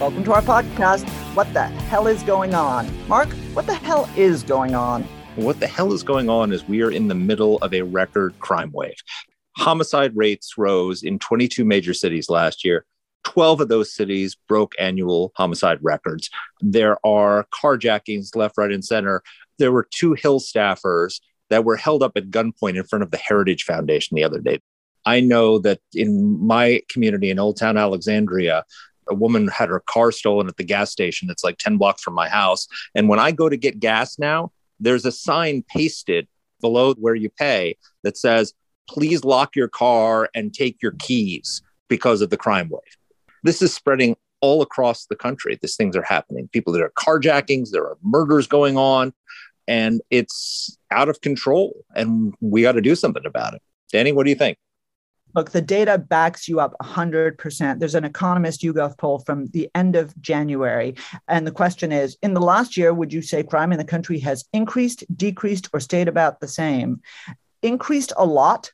Welcome to our podcast. What the hell is going on? Marc, what the hell is going on? What the hell is going on is we are in the middle of a record crime wave. Homicide rates rose in 22 major cities last year. 12 of those cities broke annual homicide records. There are carjackings left, right, and center. There were two Hill staffers that were held up at gunpoint in front of the Heritage Foundation the other day. I know that in my community in Old Town Alexandria, a woman had her car stolen at the gas station that's like 10 blocks from my house. And when I go to get gas now, there's a sign pasted below where you pay that says, please lock your car and take your keys because of the crime wave. This is spreading all across the country. These things are happening. People, there are carjackings, there are murders going on, and it's out of control. And we got to do something about it. Danny, what do you think? Look, the data backs you up 100%. There's an Economist YouGov poll from the end of January. And the question is In the last year, would you say crime in the country has increased, decreased, or stayed about the same? Increased a lot,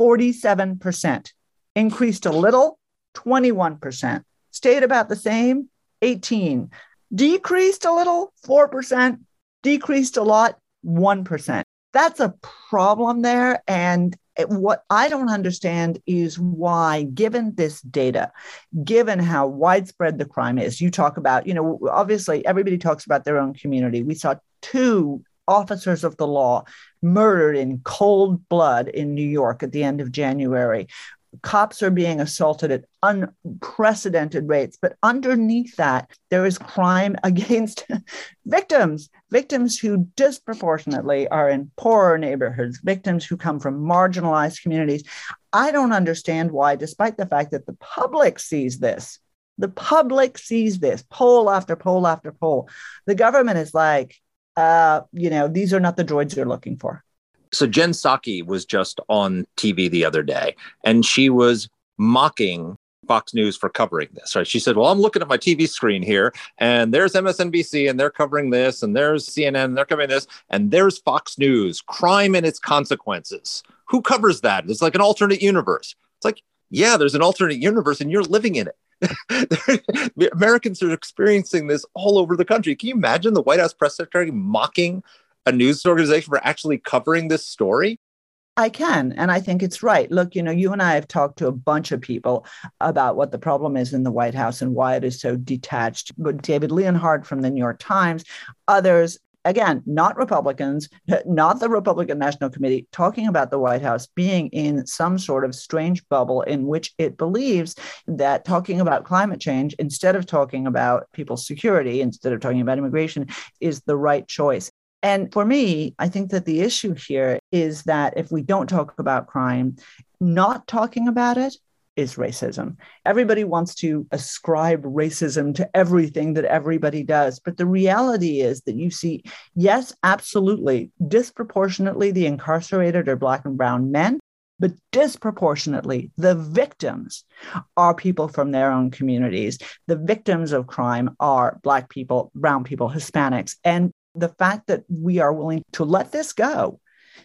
47%. Increased a little, 21%. Stayed about the same, 18. Decreased a little, 4%. Decreased a lot, 1%. That's a problem there. And what I don't understand is why, given this data, given how widespread the crime is, you talk about, you know, obviously everybody talks about their own community. We saw two officers of the law murdered in cold blood in New York at the end of January cops are being assaulted at unprecedented rates. But underneath that, there is crime against victims, victims who disproportionately are in poorer neighborhoods, victims who come from marginalized communities. I don't understand why, despite the fact that the public sees this, the public sees this poll after poll after poll. The government is like, uh, you know, these are not the droids you're looking for. So Jen Psaki was just on TV the other day, and she was mocking Fox News for covering this. Right? She said, "Well, I'm looking at my TV screen here, and there's MSNBC, and they're covering this, and there's CNN, and they're covering this, and there's Fox News, crime and its consequences. Who covers that? It's like an alternate universe. It's like, yeah, there's an alternate universe, and you're living in it." Americans are experiencing this all over the country. Can you imagine the White House press secretary mocking a news organization for actually covering this story? I can. And I think it's right. Look, you know, you and I have talked to a bunch of people about what the problem is in the White House and why it is so detached. But David Leonhardt from the New York Times, others, again, not Republicans, not the Republican National Committee, talking about the White House being in some sort of strange bubble in which it believes that talking about climate change instead of talking about people's security, instead of talking about immigration, is the right choice. And for me, I think that the issue here is that if we don't talk about crime, not talking about it is racism. Everybody wants to ascribe racism to everything that everybody does. But the reality is that you see, yes, absolutely, disproportionately, the incarcerated are Black and Brown men. But disproportionately, the victims are people from their own communities. The victims of crime are Black people, Brown people, Hispanics. And the fact that we are willing to let this go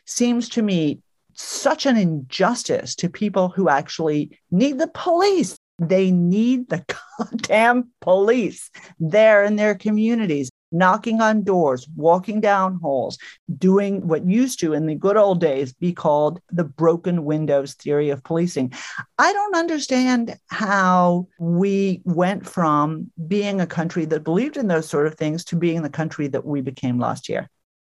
seems to me such an injustice to people who actually need the police. They need the goddamn police there in their communities, knocking on doors, walking down halls, doing what used to in the good old days be called the broken windows theory of policing. I don't understand how we went from being a country that believed in those sort of things to being the country that we became last year.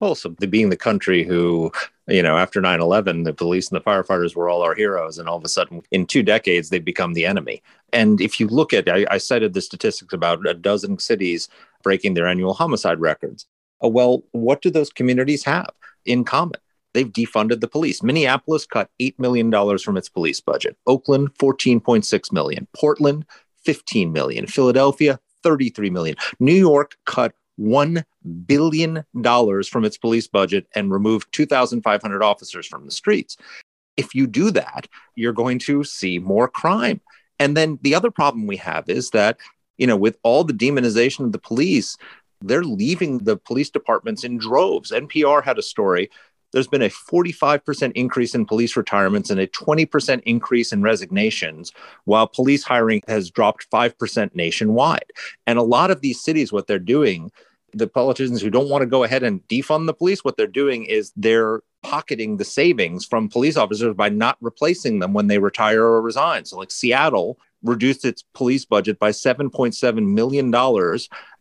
Well, so being the country who, you know, after 9 11, the police and the firefighters were all our heroes. And all of a sudden, in two decades, they've become the enemy. And if you look at, I, I cited the statistics about a dozen cities breaking their annual homicide records. Uh, well, what do those communities have in common? They've defunded the police. Minneapolis cut $8 million from its police budget. Oakland, 14.6 million. Portland, 15 million. Philadelphia, 33 million. New York cut $1 billion from its police budget and removed 2,500 officers from the streets. If you do that, you're going to see more crime. And then the other problem we have is that, you know, with all the demonization of the police, they're leaving the police departments in droves. NPR had a story. There's been a 45% increase in police retirements and a 20% increase in resignations, while police hiring has dropped 5% nationwide. And a lot of these cities, what they're doing, the politicians who don't want to go ahead and defund the police, what they're doing is they're pocketing the savings from police officers by not replacing them when they retire or resign. So, like Seattle reduced its police budget by $7.7 million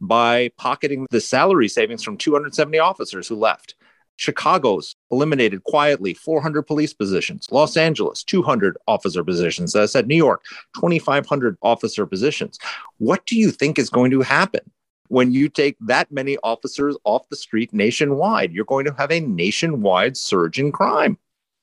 by pocketing the salary savings from 270 officers who left. Chicago's eliminated quietly 400 police positions. Los Angeles, 200 officer positions. As I said, New York, 2,500 officer positions. What do you think is going to happen when you take that many officers off the street nationwide? You're going to have a nationwide surge in crime.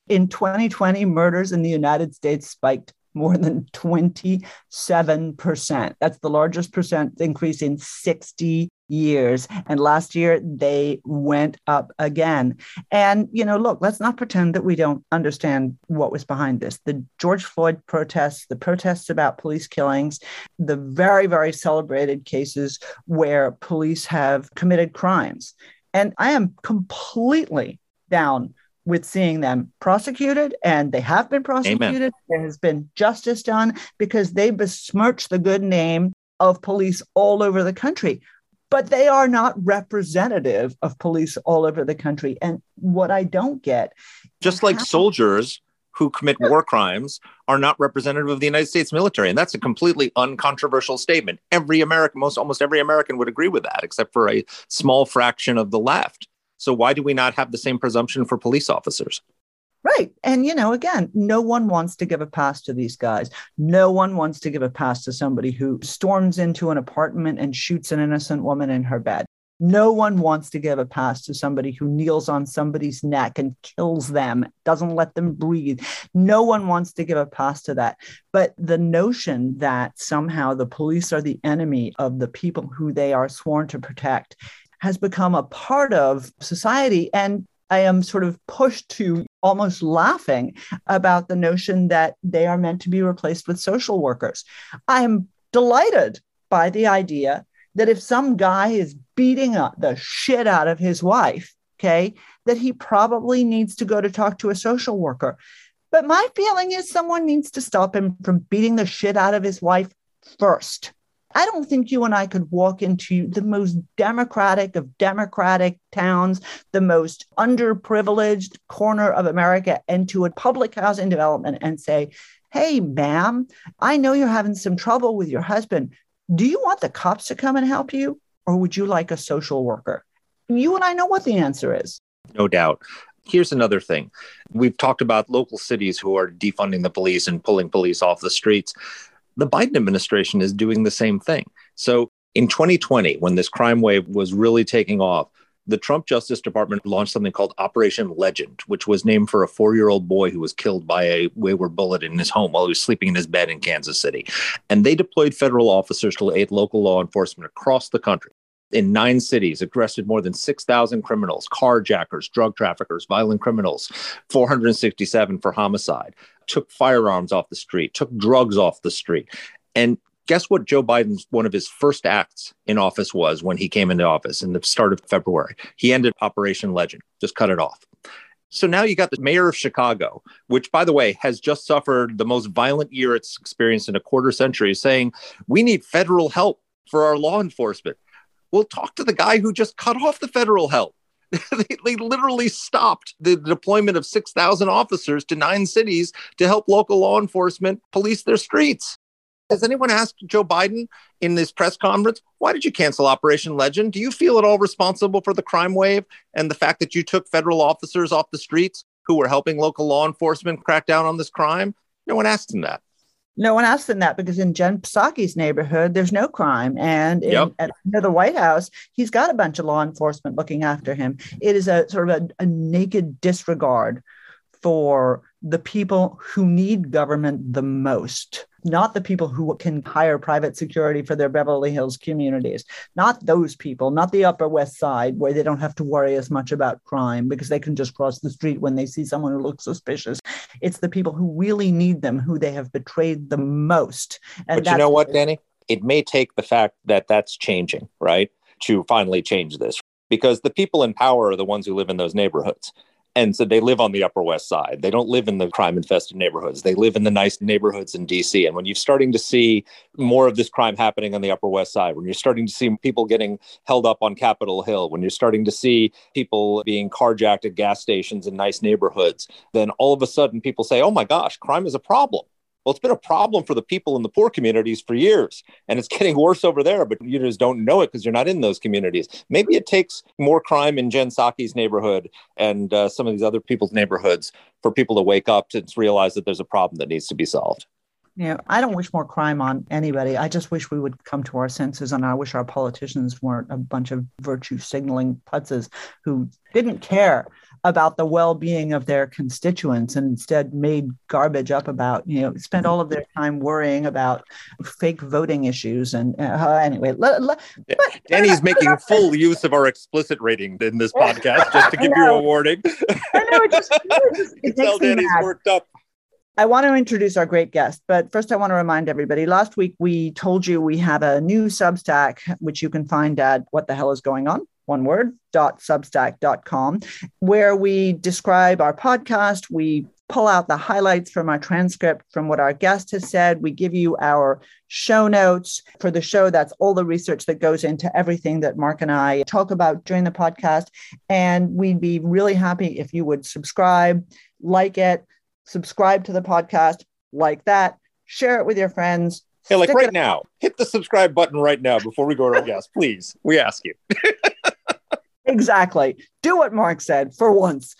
In 2020, murders in the United States spiked more than 27%. That's the largest percent increase in 60 years. And last year they went up again. And, you know, look, let's not pretend that we don't understand what was behind this. The George Floyd protests, the protests about police killings, the very, very celebrated cases where police have committed crimes. And I am completely down with seeing them prosecuted, and they have been prosecuted. Amen. There has been justice done because they besmirch the good name of police all over the country. But they are not representative of police all over the country. And what I don't get. Just like how- soldiers who commit war crimes are not representative of the United States military. And that's a completely uncontroversial statement. Every American, most almost every American would agree with that, except for a small fraction of the left. So why do we not have the same presumption for police officers? Right. And, you know, again, no one wants to give a pass to these guys. No one wants to give a pass to somebody who storms into an apartment and shoots an innocent woman in her bed. No one wants to give a pass to somebody who kneels on somebody's neck and kills them, doesn't let them breathe. No one wants to give a pass to that. But the notion that somehow the police are the enemy of the people who they are sworn to protect has become a part of society. And I am sort of pushed to almost laughing about the notion that they are meant to be replaced with social workers. I'm delighted by the idea that if some guy is beating the shit out of his wife, okay, that he probably needs to go to talk to a social worker. But my feeling is someone needs to stop him from beating the shit out of his wife first. I don't think you and I could walk into the most democratic of democratic towns, the most underprivileged corner of America, into a public housing development and say, Hey, ma'am, I know you're having some trouble with your husband. Do you want the cops to come and help you? Or would you like a social worker? You and I know what the answer is. No doubt. Here's another thing. We've talked about local cities who are defunding the police and pulling police off the streets the Biden administration is doing the same thing. So in 2020, when this crime wave was really taking off, the Trump Justice Department launched something called Operation Legend, which was named for a four year old boy who was killed by a wayward bullet in his home while he was sleeping in his bed in Kansas City. And they deployed federal officers to aid local law enforcement across the country. In nine cities, arrested more than 6,000 criminals, carjackers, drug traffickers, violent criminals, 467 for homicide took firearms off the street, took drugs off the street. And guess what Joe Biden's one of his first acts in office was when he came into office in the start of February? He ended Operation Legend, just cut it off. So now you got the mayor of Chicago, which, by the way, has just suffered the most violent year it's experienced in a quarter century, saying, We need federal help for our law enforcement. We'll talk to the guy who just cut off the federal help. they, they literally stopped the deployment of 6,000 officers to nine cities to help local law enforcement police their streets. Has anyone asked Joe Biden in this press conference, why did you cancel Operation Legend? Do you feel at all responsible for the crime wave and the fact that you took federal officers off the streets who were helping local law enforcement crack down on this crime? No one asked him that. No one asked him that because in Jen Psaki's neighborhood, there's no crime. And in, yep. at the White House, he's got a bunch of law enforcement looking after him. It is a sort of a, a naked disregard for the people who need government the most, not the people who can hire private security for their Beverly Hills communities, not those people, not the Upper West Side where they don't have to worry as much about crime because they can just cross the street when they see someone who looks suspicious. It's the people who really need them who they have betrayed the most. And but you know what, Danny? It may take the fact that that's changing, right? To finally change this because the people in power are the ones who live in those neighborhoods. And so they live on the Upper West Side. They don't live in the crime infested neighborhoods. They live in the nice neighborhoods in DC. And when you're starting to see more of this crime happening on the Upper West Side, when you're starting to see people getting held up on Capitol Hill, when you're starting to see people being carjacked at gas stations in nice neighborhoods, then all of a sudden people say, oh my gosh, crime is a problem. Well, it's been a problem for the people in the poor communities for years, and it's getting worse over there, but you just don't know it because you're not in those communities. Maybe it takes more crime in Jen Psaki's neighborhood and uh, some of these other people's neighborhoods for people to wake up to realize that there's a problem that needs to be solved. Yeah, I don't wish more crime on anybody. I just wish we would come to our senses, and I wish our politicians weren't a bunch of virtue signaling putzes who didn't care about the well-being of their constituents and instead made garbage up about you know spent all of their time worrying about fake voting issues and uh, anyway let, let, but, danny's making full use of our explicit rating in this podcast just to give you a warning i know it just, it just it tell danny's mad. worked up I want to introduce our great guest, but first I want to remind everybody. Last week we told you we have a new Substack, which you can find at what the hell is going on one word, dot substack.com, where we describe our podcast. We pull out the highlights from our transcript from what our guest has said. We give you our show notes for the show. That's all the research that goes into everything that Marc and I talk about during the podcast. And we'd be really happy if you would subscribe, like it, subscribe to the podcast, like that, share it with your friends, Hey, like right now, hit the subscribe button right now before we go to our guest, please. We ask you. exactly. Do what Marc said for once.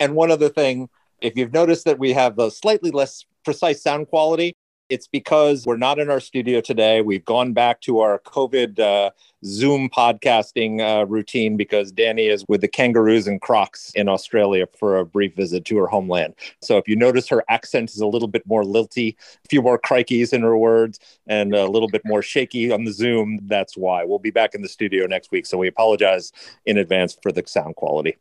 And one other thing, if you've noticed that we have a slightly less precise sound quality, it's because we're not in our studio today. We've gone back to our COVID uh, Zoom podcasting uh, routine because Danny is with the kangaroos and crocs in Australia for a brief visit to her homeland. So if you notice her accent is a little bit more lilty, a few more crikeys in her words, and a little bit more shaky on the Zoom, that's why. We'll be back in the studio next week. So we apologize in advance for the sound quality.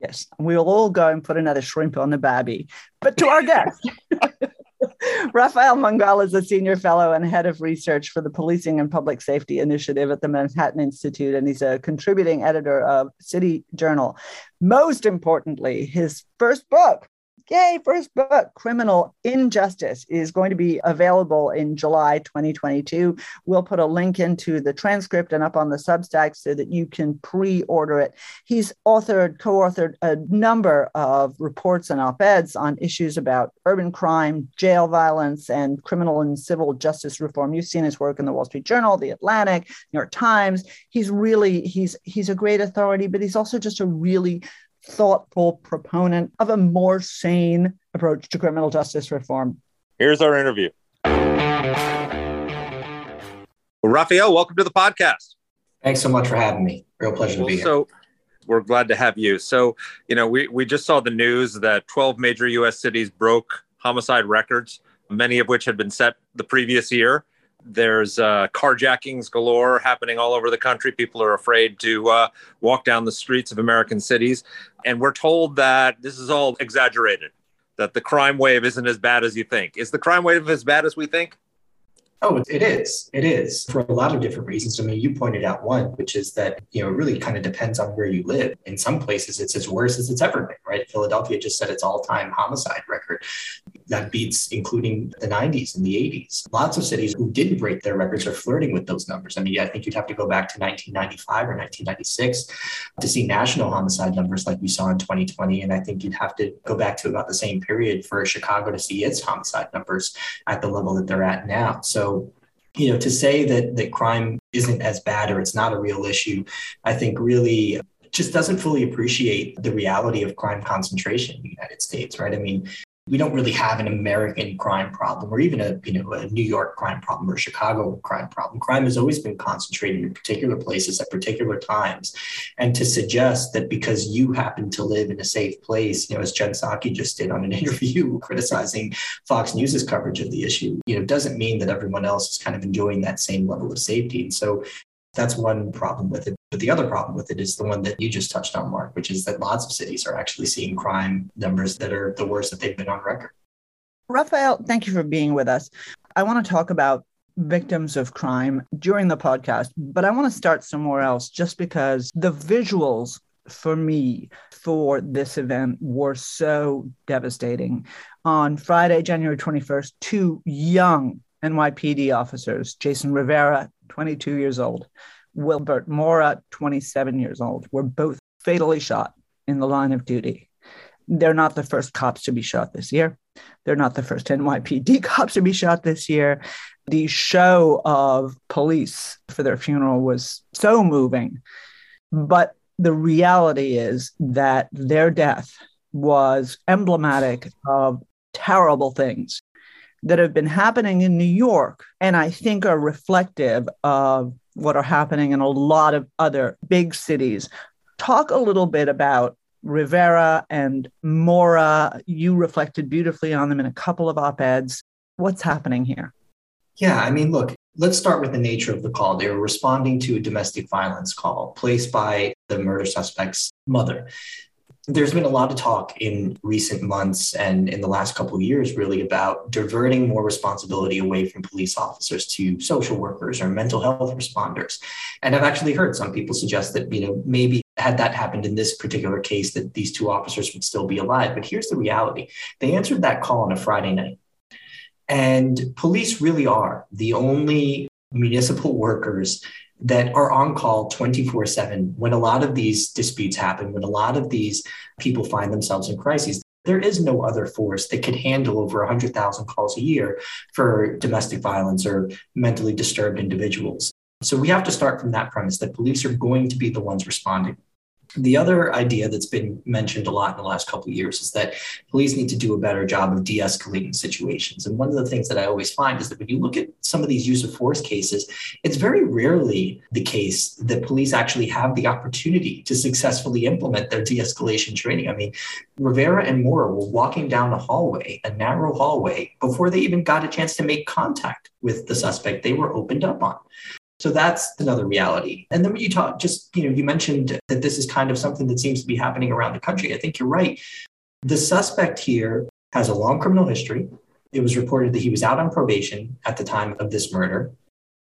Yes, we'll all go and put another shrimp on the barbie. But to our guest. Rafael Mangual is a senior fellow and head of research for the Policing and Public Safety Initiative at the Manhattan Institute, and he's a contributing editor of City Journal. Most importantly, his first book, Yay, first book, Criminal Injustice, is going to be available in July 2022. We'll put a link into the transcript and up on the Substack so that you can pre order it. He's authored, co authored a number of reports and op eds on issues about urban crime, jail violence, and criminal and civil justice reform. You've seen his work in the Wall Street Journal, The Atlantic, New York Times. He's really, he's, he's a great authority, but he's also just a really thoughtful proponent of a more sane approach to criminal justice reform. Here's our interview. Well, Rafael, welcome to the podcast. Thanks so much for having me. Real pleasure well, to be here. So, we're glad to have you. So, you know, we, we just saw the news that 12 major US cities broke homicide records, many of which had been set the previous year. There's uh, carjackings galore happening all over the country. People are afraid to uh, walk down the streets of American cities. And we're told that this is all exaggerated, that the crime wave isn't as bad as you think. Is the crime wave as bad as we think? Oh, it is. It is for a lot of different reasons. I mean, you pointed out one, which is that, you know, it really kind of depends on where you live. In some places, it's as worse as it's ever been, right? Philadelphia just set its all time homicide record. That beats including the 90s and the 80s. Lots of cities who didn't break their records are flirting with those numbers. I mean, I think you'd have to go back to 1995 or 1996 to see national homicide numbers like we saw in 2020. And I think you'd have to go back to about the same period for Chicago to see its homicide numbers at the level that they're at now. So, you know, to say that that crime isn't as bad or it's not a real issue, I think really just doesn't fully appreciate the reality of crime concentration in the United States, right? I mean, we don't really have an American crime problem or even a you know a New York crime problem or Chicago crime problem. Crime has always been concentrated in particular places at particular times. And to suggest that because you happen to live in a safe place, you know, as Jen Psaki just did on an interview criticizing Fox News's coverage of the issue, you know, doesn't mean that everyone else is kind of enjoying that same level of safety. And so that's one problem with it. But the other problem with it is the one that you just touched on, Marc, which is that lots of cities are actually seeing crime numbers that are the worst that they've been on record. Rafael, thank you for being with us. I want to talk about victims of crime during the podcast, but I want to start somewhere else just because the visuals for me for this event were so devastating. On Friday, January 21st, two young NYPD officers, Jason Rivera 22 years old. Wilbert Mora, 27 years old, were both fatally shot in the line of duty. They're not the first cops to be shot this year. They're not the first NYPD cops to be shot this year. The show of police for their funeral was so moving. But the reality is that their death was emblematic of terrible things that have been happening in New York and I think are reflective of what are happening in a lot of other big cities. Talk a little bit about Rivera and Mora. You reflected beautifully on them in a couple of op eds. What's happening here? Yeah, I mean, look, let's start with the nature of the call. They were responding to a domestic violence call placed by the murder suspect's mother there's been a lot of talk in recent months and in the last couple of years really about diverting more responsibility away from police officers to social workers or mental health responders. And i've actually heard some people suggest that you know maybe had that happened in this particular case that these two officers would still be alive. But here's the reality. They answered that call on a friday night. And police really are the only municipal workers that are on call 24 7 when a lot of these disputes happen, when a lot of these people find themselves in crises. There is no other force that could handle over 100,000 calls a year for domestic violence or mentally disturbed individuals. So we have to start from that premise that police are going to be the ones responding. The other idea that's been mentioned a lot in the last couple of years is that police need to do a better job of de-escalating situations. And one of the things that I always find is that when you look at some of these use of force cases, it's very rarely the case that police actually have the opportunity to successfully implement their de-escalation training. I mean, Rivera and Mora were walking down the hallway, a narrow hallway, before they even got a chance to make contact with the suspect they were opened up on. So that's another reality. And then when you talk, just, you know, you mentioned that this is kind of something that seems to be happening around the country. I think you're right. The suspect here has a long criminal history. It was reported that he was out on probation at the time of this murder.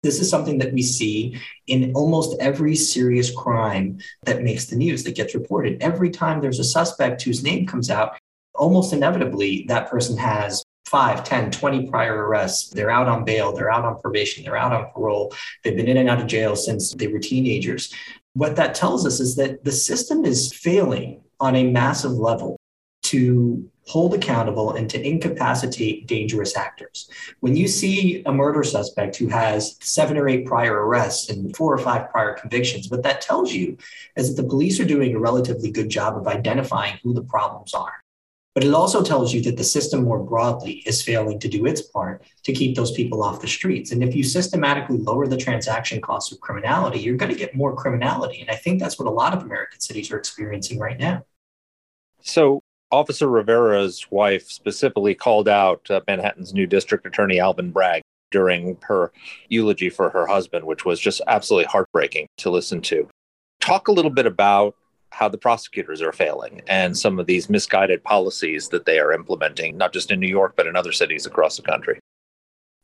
This is something that we see in almost every serious crime that makes the news that gets reported. Every time there's a suspect whose name comes out, almost inevitably that person has 5, 10, 20 prior arrests. They're out on bail, they're out on probation, they're out on parole. They've been in and out of jail since they were teenagers. What that tells us is that the system is failing on a massive level to hold accountable and to incapacitate dangerous actors. When you see a murder suspect who has seven or eight prior arrests and four or five prior convictions, what that tells you is that the police are doing a relatively good job of identifying who the problems are. But it also tells you that the system more broadly is failing to do its part to keep those people off the streets. And if you systematically lower the transaction costs of criminality, you're going to get more criminality. And I think that's what a lot of American cities are experiencing right now. So, Officer Rivera's wife specifically called out uh, Manhattan's new district attorney, Alvin Bragg, during her eulogy for her husband, which was just absolutely heartbreaking to listen to. Talk a little bit about how the prosecutors are failing and some of these misguided policies that they are implementing, not just in New York, but in other cities across the country.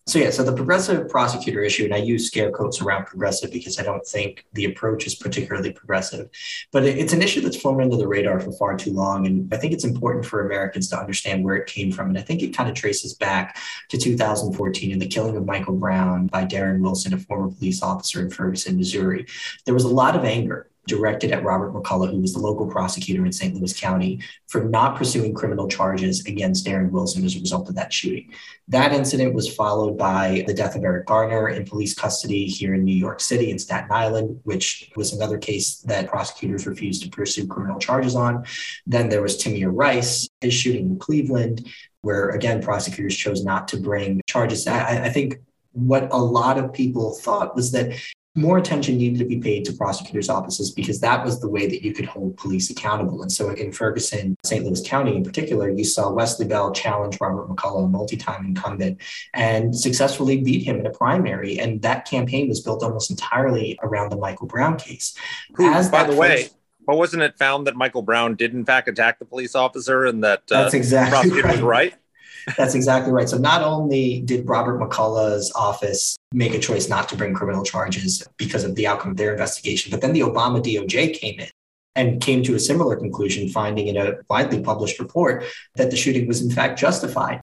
So, yeah, so the progressive prosecutor issue, and I use scare quotes around progressive because I don't think the approach is particularly progressive, but it's an issue that's flown under the radar for far too long. And I think it's important for Americans to understand where it came from. And I think it kind of traces back to 2014 and the killing of Michael Brown by Darren Wilson, a former police officer in Ferguson, Missouri. There was a lot of anger directed at Robert McCulloch, who was the local prosecutor in St. Louis County, for not pursuing criminal charges against Darren Wilson as a result of that shooting. That incident was followed by the death of Eric Garner in police custody here in New York City in Staten Island, which was another case that prosecutors refused to pursue criminal charges on. Then there was Tamir Rice, his shooting in Cleveland, where again, prosecutors chose not to bring charges. I, I think what a lot of people thought was that more attention needed to be paid to prosecutors' offices because that was the way that you could hold police accountable. And so in Ferguson, St. Louis County in particular, you saw Wesley Bell challenge Robert McCulloch, a multi time incumbent, and successfully beat him in a primary. And that campaign was built almost entirely around the Michael Brown case. Who, As by the first, way, but wasn't it found that Michael Brown did in fact attack the police officer and that uh, that's exactly prosecutor right. was right? That's exactly right. So not only did Robert McCulloch's office make a choice not to bring criminal charges because of the outcome of their investigation, but then the Obama DOJ came in and came to a similar conclusion, finding in a widely published report that the shooting was in fact justified.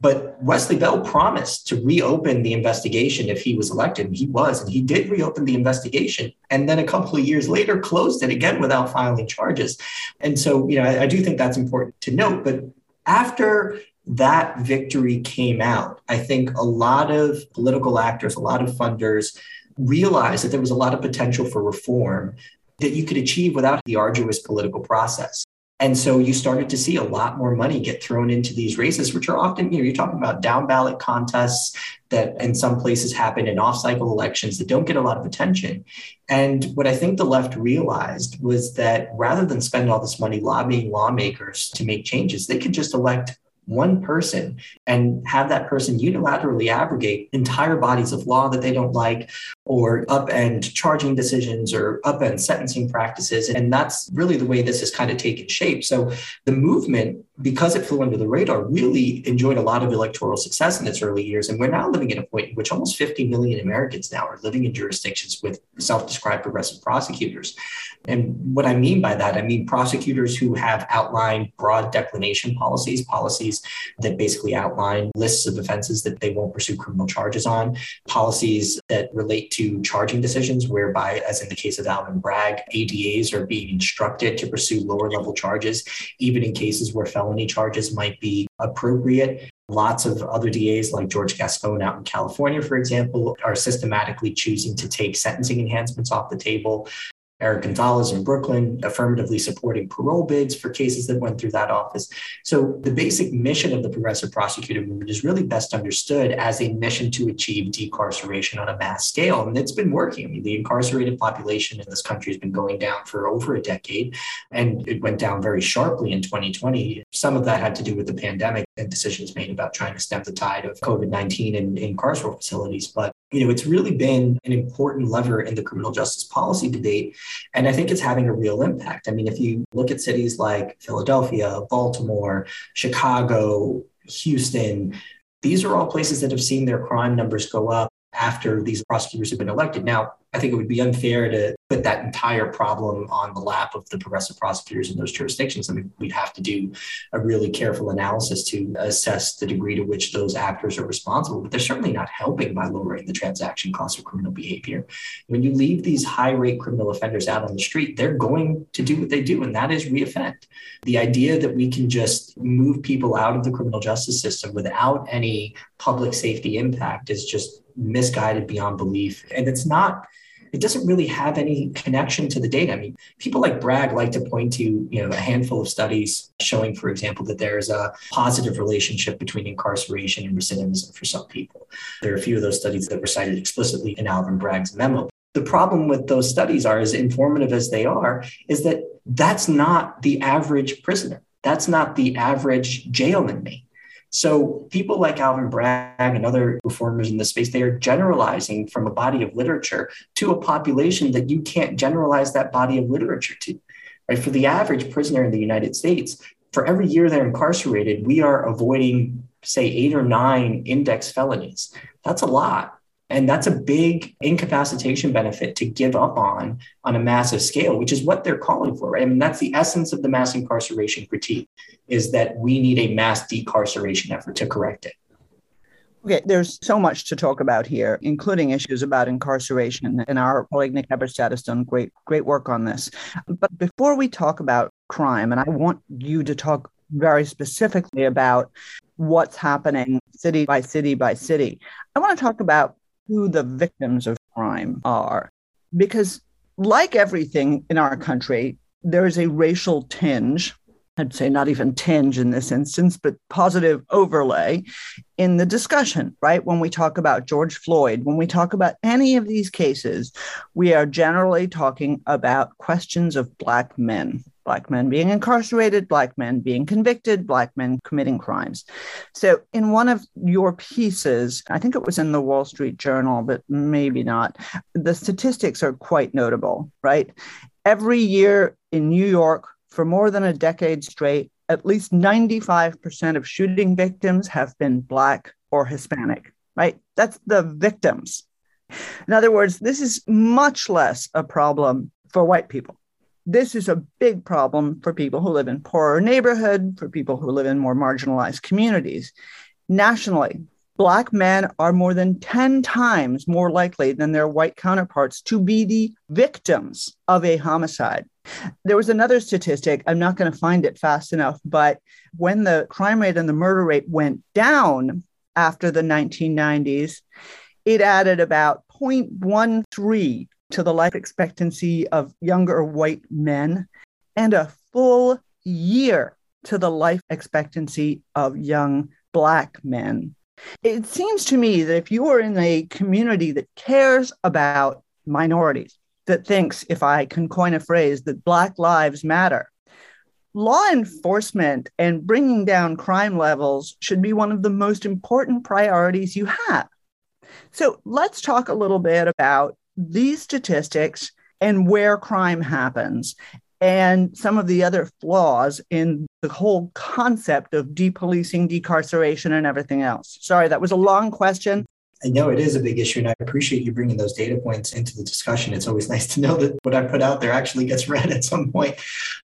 But Wesley Bell promised to reopen the investigation if he was elected. He was, and he did reopen the investigation. And then a couple of years later, closed it again without filing charges. And so, you know, I, I do think that's important to note. But after that victory came out, I think a lot of political actors, a lot of funders realized that there was a lot of potential for reform that you could achieve without the arduous political process. And so you started to see a lot more money get thrown into these races, which are often, you know, you're talking about down ballot contests that in some places happen in off cycle elections that don't get a lot of attention. And what I think the left realized was that rather than spend all this money lobbying lawmakers to make changes, they could just elect one person and have that person unilaterally abrogate entire bodies of law that they don't like or upend charging decisions or upend sentencing practices. And that's really the way this has kind of taken shape. So the movement, because it flew under the radar, really enjoyed a lot of electoral success in its early years. And we're now living at a point in which almost 50 million Americans now are living in jurisdictions with self described progressive prosecutors. And what I mean by that, I mean prosecutors who have outlined broad declination policies, policies that basically outline lists of offenses that they won't pursue criminal charges on, policies that relate to charging decisions, whereby, as in the case of Alvin Bragg, ADAs are being instructed to pursue lower level charges, even in cases where felony charges might be appropriate. Lots of other DAs, like George Gascon out in California, for example, are systematically choosing to take sentencing enhancements off the table. Eric Gonzalez in Brooklyn, affirmatively supporting parole bids for cases that went through that office. So the basic mission of the progressive prosecutor movement is really best understood as a mission to achieve decarceration on a mass scale. And it's been working. I mean, the incarcerated population in this country has been going down for over a decade, and it went down very sharply in 2020. Some of that had to do with the pandemic and decisions made about trying to stem the tide of COVID 19 in, in carceral facilities. But you know, it's really been an important lever in the criminal justice policy debate. And I think it's having a real impact. I mean, if you look at cities like Philadelphia, Baltimore, Chicago, Houston, these are all places that have seen their crime numbers go up after these prosecutors have been elected. Now, I think it would be unfair to put that entire problem on the lap of the progressive prosecutors in those jurisdictions. I mean, we'd have to do a really careful analysis to assess the degree to which those actors are responsible, but they're certainly not helping by lowering the transaction cost of criminal behavior. When you leave these high rate criminal offenders out on the street, they're going to do what they do, and that is reoffend. The idea that we can just move people out of the criminal justice system without any public safety impact is just misguided beyond belief. And it's not it doesn't really have any connection to the data. I mean, people like Bragg like to point to, you know, a handful of studies showing, for example, that there's a positive relationship between incarceration and recidivism for some people. There are a few of those studies that were cited explicitly in Alvin Bragg's memo. The problem with those studies are, as informative as they are, is that that's not the average prisoner. That's not the average jail inmate. So people like Alvin Bragg and other reformers in the space, they are generalizing from a body of literature to a population that you can't generalize that body of literature to. Right? For the average prisoner in the United States, for every year they're incarcerated, we are avoiding, say, eight or nine index felonies. That's a lot. And that's a big incapacitation benefit to give up on on a massive scale, which is what they're calling for. Right? I mean, that's the essence of the mass incarceration critique is that we need a mass decarceration effort to correct it. Okay, there's so much to talk about here, including issues about incarceration. And our colleague Nick Eberstadt has done great, great work on this. But before we talk about crime, and I want you to talk very specifically about what's happening city by city by city, I want to talk about who the victims of crime are. Because, like everything in our country, there is a racial tinge I'd say not even tinge in this instance, but positive overlay in the discussion, right? When we talk about George Floyd, when we talk about any of these cases, we are generally talking about questions of Black men, Black men being incarcerated, Black men being convicted, Black men committing crimes. So, in one of your pieces, I think it was in the Wall Street Journal, but maybe not, the statistics are quite notable, right? Every year in New York, for more than a decade straight, at least 95% of shooting victims have been Black or Hispanic, right? That's the victims. In other words, this is much less a problem for white people. This is a big problem for people who live in poorer neighborhood, for people who live in more marginalized communities. Nationally, Black men are more than 10 times more likely than their white counterparts to be the victims of a homicide. There was another statistic, I'm not going to find it fast enough, but when the crime rate and the murder rate went down after the 1990s, it added about 0.13 to the life expectancy of younger white men and a full year to the life expectancy of young black men. It seems to me that if you are in a community that cares about minorities, that thinks, if I can coin a phrase, that Black lives matter. Law enforcement and bringing down crime levels should be one of the most important priorities you have. So let's talk a little bit about these statistics and where crime happens and some of the other flaws in the whole concept of depolicing, decarceration, and everything else. Sorry, that was a long question. I know it is a big issue, and I appreciate you bringing those data points into the discussion. It's always nice to know that what I put out there actually gets read at some point.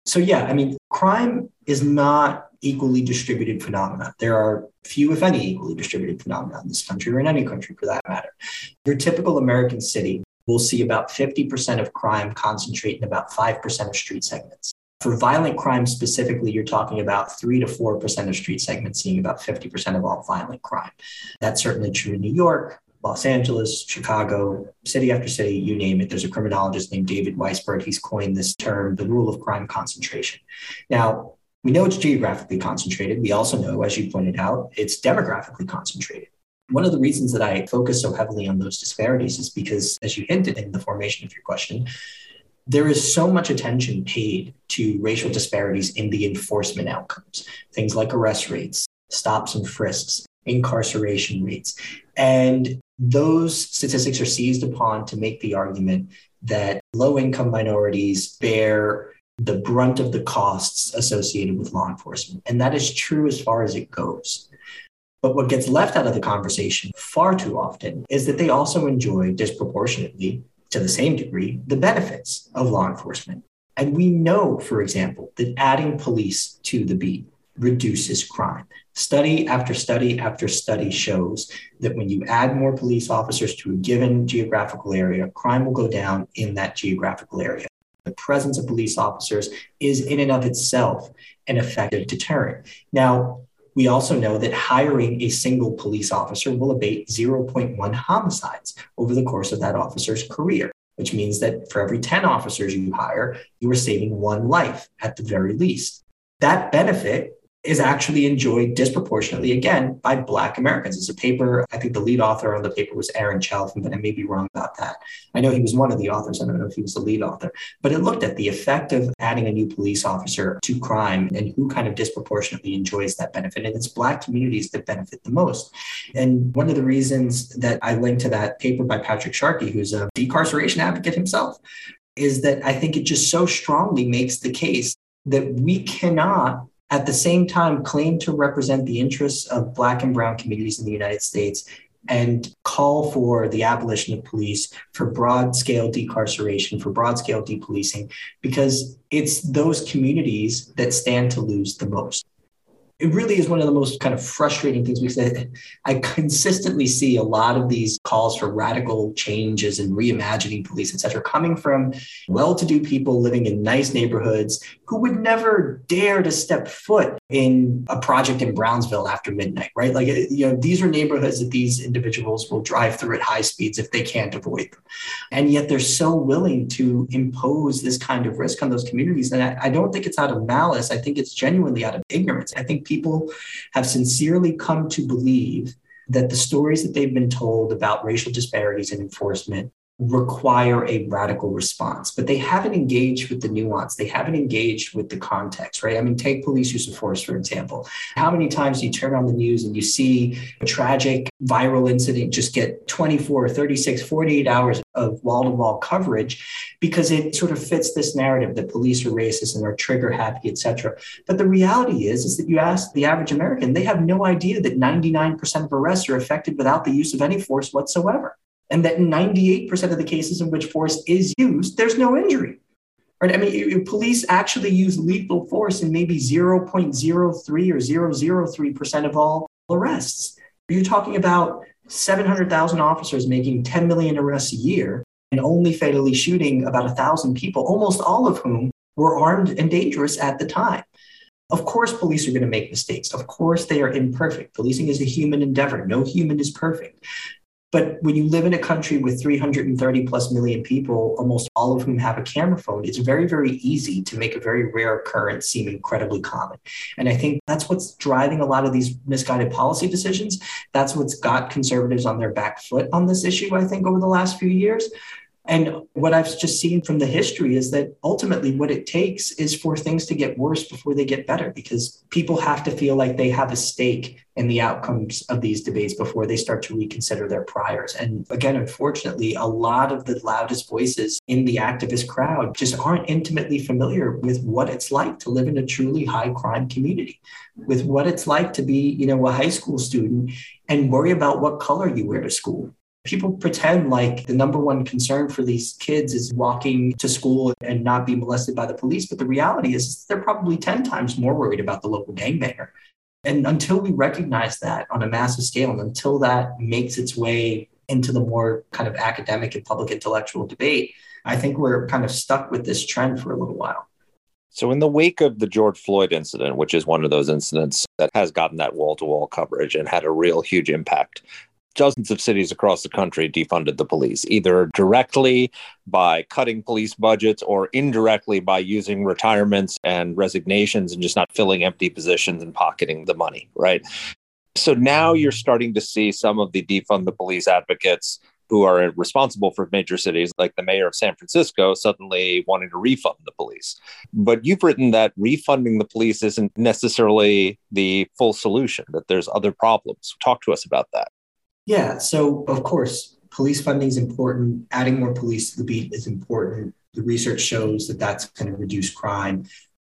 So, yeah, I mean, crime is not equally distributed phenomena. There are few, if any, equally distributed phenomena in this country or in any country for that matter. Your typical American city will see about 50% of crime concentrate in about 5% of street segments. For violent crime specifically, you're talking about 3 to 4% of street segments seeing about 50% of all violent crime. That's certainly true in New York, Los Angeles, Chicago, city after city, you name it. There's a criminologist named David Weisburd. He's coined this term, the rule of crime concentration. Now, we know it's geographically concentrated. We also know, as you pointed out, it's demographically concentrated. One of the reasons that I focus so heavily on those disparities is because, as you hinted in the formation of your question, there is so much attention paid to racial disparities in the enforcement outcomes, things like arrest rates, stops and frisks, incarceration rates. And those statistics are seized upon to make the argument that low income minorities bear the brunt of the costs associated with law enforcement. And that is true as far as it goes. But what gets left out of the conversation far too often is that they also enjoy disproportionately to the same degree the benefits of law enforcement. And we know, for example, that adding police to the beat reduces crime. Study after study after study shows that when you add more police officers to a given geographical area, crime will go down in that geographical area. The presence of police officers is, in and of itself, an effective deterrent. Now, we also know that hiring a single police officer will abate 0.1 homicides over the course of that officer's career, which means that for every 10 officers you hire, you are saving one life at the very least. That benefit is actually enjoyed disproportionately again by Black Americans. It's a paper, I think the lead author on the paper was Aaron Chalfin, but I may be wrong about that. I know he was one of the authors. I don't know if he was the lead author, but it looked at the effect of adding a new police officer to crime and who kind of disproportionately enjoys that benefit. And it's Black communities that benefit the most. And one of the reasons that I linked to that paper by Patrick Sharkey, who's a decarceration advocate himself, is that I think it just so strongly makes the case that we cannot at the same time claim to represent the interests of Black and Brown communities in the United States and call for the abolition of police, for broad scale decarceration, for broad scale depolicing, because it's those communities that stand to lose the most. It really is one of the most kind of frustrating things because I consistently see a lot of these calls for radical changes and reimagining police, et cetera, coming from well-to-do people living in nice neighborhoods who would never dare to step foot in a project in Brownsville after midnight, right? Like, you know, these are neighborhoods that these individuals will drive through at high speeds if they can't avoid them. And yet they're so willing to impose this kind of risk on those communities. And I, I don't think it's out of malice. I think it's genuinely out of ignorance. I think people have sincerely come to believe that the stories that they've been told about racial disparities in enforcement require a radical response, but they haven't engaged with the nuance. They haven't engaged with the context, right? I mean, take police use of force, for example. How many times do you turn on the news and you see a tragic viral incident just get 24, 36, 48 hours of wall to wall coverage because it sort of fits this narrative that police are racist and are trigger happy, et cetera. But the reality is, is that you ask the average American, they have no idea that 99% of arrests are affected without the use of any force whatsoever and that in 98% of the cases in which force is used, there's no injury. Right? I mean, police actually use lethal force in maybe 0.03 or 003% of all arrests. Are You're talking about 700,000 officers making 10 million arrests a year and only fatally shooting about 1,000 people, almost all of whom were armed and dangerous at the time. Of course, police are going to make mistakes. Of course, they are imperfect. Policing is a human endeavor. No human is perfect. But when you live in a country with 330 plus million people, almost all of whom have a camera phone, it's very, very easy to make a very rare occurrence seem incredibly common. And I think that's what's driving a lot of these misguided policy decisions. That's what's got conservatives on their back foot on this issue, I think, over the last few years. And what I've just seen from the history is that ultimately what it takes is for things to get worse before they get better because people have to feel like they have a stake in the outcomes of these debates before they start to reconsider their priors. And again, unfortunately, a lot of the loudest voices in the activist crowd just aren't intimately familiar with what it's like to live in a truly high crime community, with what it's like to be, you know, a high school student and worry about what color you wear to school People pretend like the number one concern for these kids is walking to school and not be molested by the police. But the reality is they're probably 10 times more worried about the local gangbanger. And until we recognize that on a massive scale, and until that makes its way into the more kind of academic and public intellectual debate, I think we're kind of stuck with this trend for a little while. So, in the wake of the George Floyd incident, which is one of those incidents that has gotten that wall to wall coverage and had a real huge impact dozens of cities across the country defunded the police, either directly by cutting police budgets or indirectly by using retirements and resignations and just not filling empty positions and pocketing the money, right? So now you're starting to see some of the defund the police advocates who are responsible for major cities, like the mayor of San Francisco, suddenly wanting to refund the police. But you've written that refunding the police isn't necessarily the full solution, that there's other problems. Talk to us about that. Yeah. So, of course, police funding is important. Adding more police to the beat is important. The research shows that that's going to reduce crime.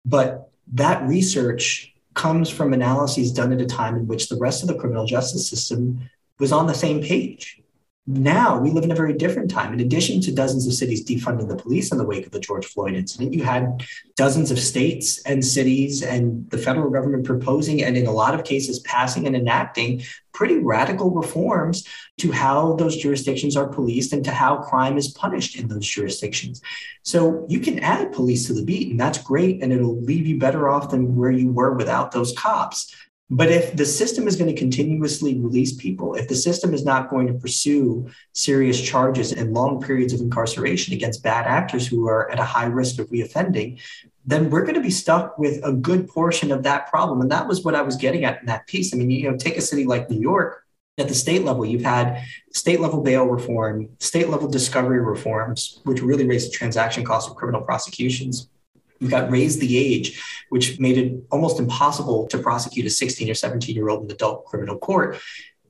But that research comes from analyses done at a time in which the rest of the criminal justice system was on the same page. Now we live in a very different time. In addition to dozens of cities defunding the police in the wake of the George Floyd incident, you had dozens of states and cities and the federal government proposing and, in a lot of cases, passing and enacting pretty radical reforms to how those jurisdictions are policed and to how crime is punished in those jurisdictions. So you can add police to the beat, and that's great, and it'll leave you better off than where you were without those cops. But if the system is going to continuously release people, if the system is not going to pursue serious charges and long periods of incarceration against bad actors who are at a high risk of reoffending, then we're going to be stuck with a good portion of that problem. And that was what I was getting at in that piece. I mean, you know, take a city like New York, at the state level, you've had state level bail reform, state level discovery reforms, which really raise the transaction cost of criminal prosecutions. You've got raised the age, which made it almost impossible to prosecute a 16 or 17 year old in adult criminal court,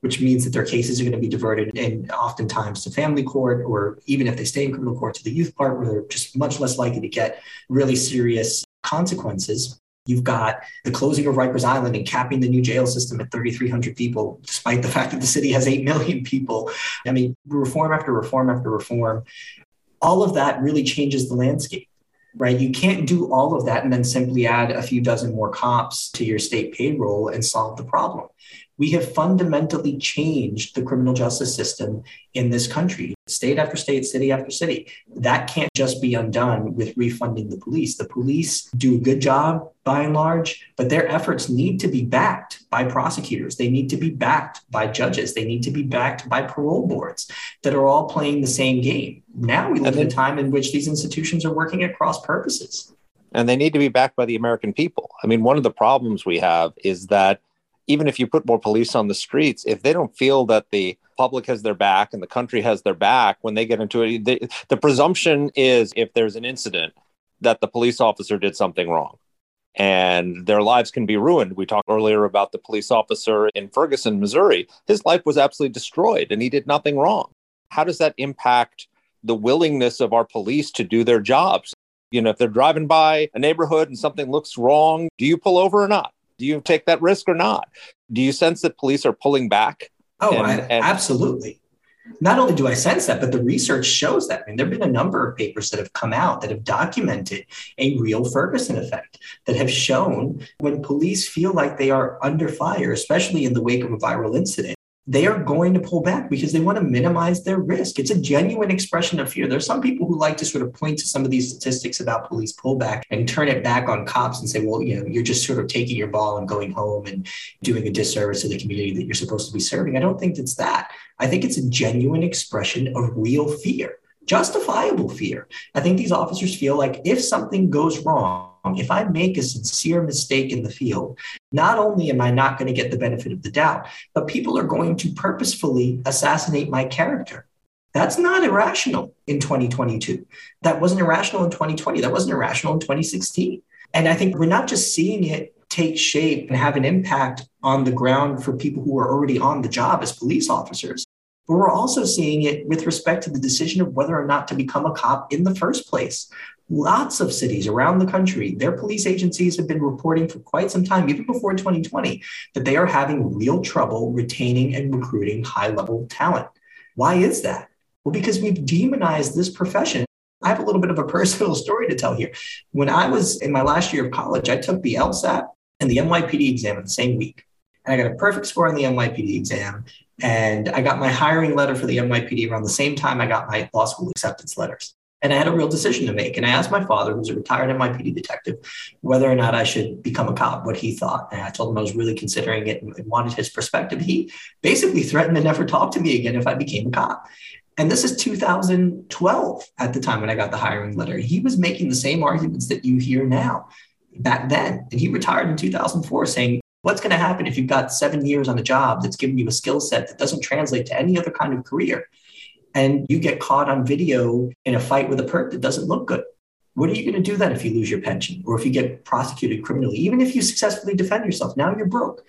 which means that their cases are going to be diverted and oftentimes to family court, or even if they stay in criminal court, to the youth part, where they're just much less likely to get really serious consequences. You've got the closing of Rikers Island and capping the new jail system at 3,300 people, despite the fact that the city has 8 million people. I mean, reform after reform after reform. All of that really changes the landscape. Right? You can't do all of that and then simply add a few dozen more cops to your state payroll and solve the problem. We have fundamentally changed the criminal justice system in this country, state after state, city after city. That can't just be undone with refunding the police. The police do a good job by and large, but their efforts need to be backed by prosecutors. They need to be backed by judges. They need to be backed by parole boards that are all playing the same game. Now we live in a time in which these institutions are working at cross purposes. And they need to be backed by the American people. I mean, one of the problems we have is that even if you put more police on the streets, if they don't feel that the public has their back and the country has their back when they get into it, the presumption is if there's an incident that the police officer did something wrong and their lives can be ruined. We talked earlier about the police officer in Ferguson, Missouri. His life was absolutely destroyed and he did nothing wrong. How does that impact the willingness of our police to do their jobs? You know, if they're driving by a neighborhood and something looks wrong, do you pull over or not? Do you take that risk or not? Do you sense that police are pulling back? Oh, and, I, and- absolutely. Not only do I sense that, but the research shows that. I mean, there have been a number of papers that have come out that have documented a real Ferguson effect that have shown when police feel like they are under fire, especially in the wake of a viral incident, they are going to pull back because they want to minimize their risk. It's a genuine expression of fear. There's some people who like to sort of point to some of these statistics about police pullback and turn it back on cops and say, well, you know, you're just sort of taking your ball and going home and doing a disservice to the community that you're supposed to be serving. I don't think it's that. I think it's a genuine expression of real fear justifiable fear. I think these officers feel like if something goes wrong, if I make a sincere mistake in the field, not only am I not going to get the benefit of the doubt, but people are going to purposefully assassinate my character. That's not irrational in 2022. That wasn't irrational in 2020. That wasn't irrational in 2016. And I think we're not just seeing it take shape and have an impact on the ground for people who are already on the job as police officers, but we're also seeing it with respect to the decision of whether or not to become a cop in the first place. Lots of cities around the country, their police agencies have been reporting for quite some time, even before 2020, that they are having real trouble retaining and recruiting high level talent. Why is that? Well, because we've demonized this profession. I have a little bit of a personal story to tell here. When I was in my last year of college, I took the LSAT and the NYPD exam in the same week. And I got a perfect score on the NYPD exam. And I got my hiring letter for the NYPD around the same time I got my law school acceptance letters. And I had a real decision to make. And I asked my father, who's a retired NYPD detective, whether or not I should become a cop, what he thought. And I told him I was really considering it and wanted his perspective. He basically threatened to never talk to me again if I became a cop. And this is 2012 at the time when I got the hiring letter. He was making the same arguments that you hear now back then. And he retired in 2004 saying, What's going to happen if you've got seven years on a job that's giving you a skill set that doesn't translate to any other kind of career? And you get caught on video in a fight with a perp that doesn't look good. What are you going to do then if you lose your pension or if you get prosecuted criminally? Even if you successfully defend yourself, now you're broke.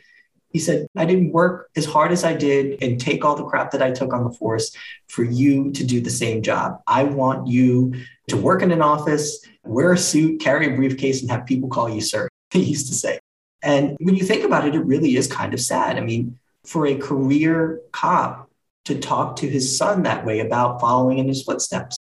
He said, I didn't work as hard as I did and take all the crap that I took on the force for you to do the same job. I want you to work in an office, wear a suit, carry a briefcase, and have people call you sir. He used to say. And when you think about it, it really is kind of sad. I mean, for a career cop to talk to his son that way about following in his footsteps,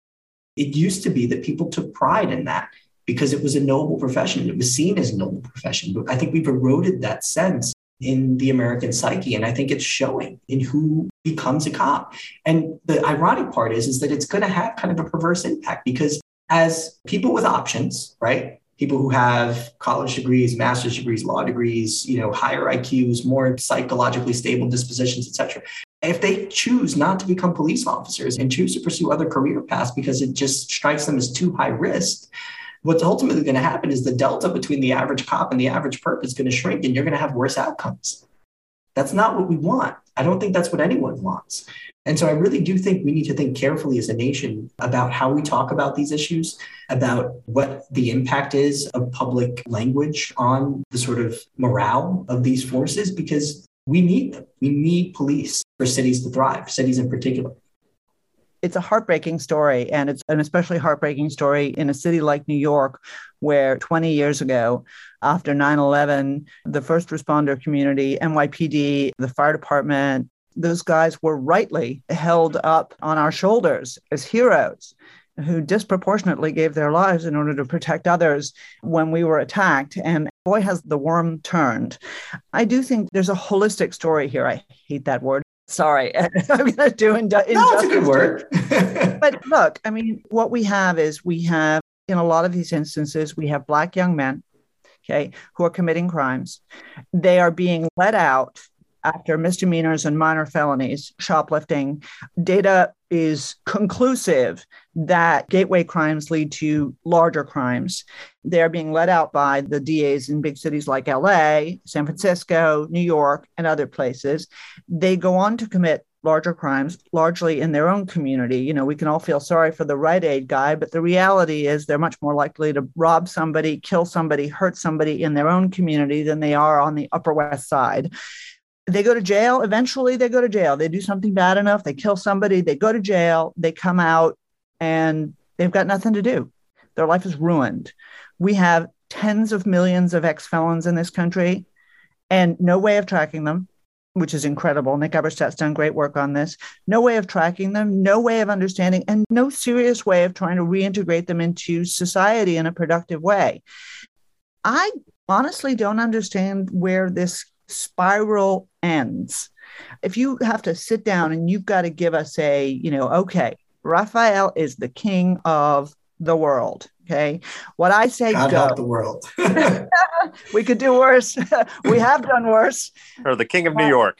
it used to be that people took pride in that because it was a noble profession. It was seen as a noble profession. But I think we've eroded that sense in the American psyche. And I think it's showing in who becomes a cop. And the ironic part is, is that it's going to have kind of a perverse impact because as people with options, right? people who have college degrees, master's degrees, law degrees, you know, higher IQs, more psychologically stable dispositions, etc. If they choose not to become police officers and choose to pursue other career paths because it just strikes them as too high risk, what's ultimately going to happen is the delta between the average cop and the average perp is going to shrink and you're going to have worse outcomes. That's not what we want. I don't think that's what anyone wants. And so I really do think we need to think carefully as a nation about how we talk about these issues, about what the impact is of public language on the sort of morale of these forces, because we need them. We need police for cities to thrive, cities in particular. It's a heartbreaking story, and it's an especially heartbreaking story in a city like New York, where 20 years ago, after 9 11, the first responder community, NYPD, the fire department, those guys were rightly held up on our shoulders as heroes. who disproportionately gave their lives in order to protect others when we were attacked. And boy, has the worm turned. I do think there's a holistic story here. I hate that word. Sorry, I'm going to do injustice. No, it's a good word. but look, I mean, what we have is we have, in a lot of these instances, we have Black young men, okay, who are committing crimes. They are being let out after misdemeanors and minor felonies, shoplifting, data is conclusive that gateway crimes lead to larger crimes. They're being led out by the DAs in big cities like LA, San Francisco, New York, and other places. They go on to commit larger crimes, largely in their own community. You know, we can all feel sorry for the Rite Aid guy, but the reality is they're much more likely to rob somebody, kill somebody, hurt somebody in their own community than they are on the Upper West Side they go to jail. Eventually, they go to jail. They do something bad enough, they kill somebody, they go to jail, they come out, and they've got nothing to do. Their life is ruined. We have tens of millions of ex felons in this country and no way of tracking them, which is incredible. Nick Eberstadt's done great work on this. No way of tracking them, no way of understanding, and no serious way of trying to reintegrate them into society in a productive way. I honestly don't understand where this spiral ends. If you have to sit down and you've got to give us a, you know, okay, Rafael is the king of the world. Okay. What I say, God go. help the world. we could do worse. we have done worse. Or the king of New uh, York.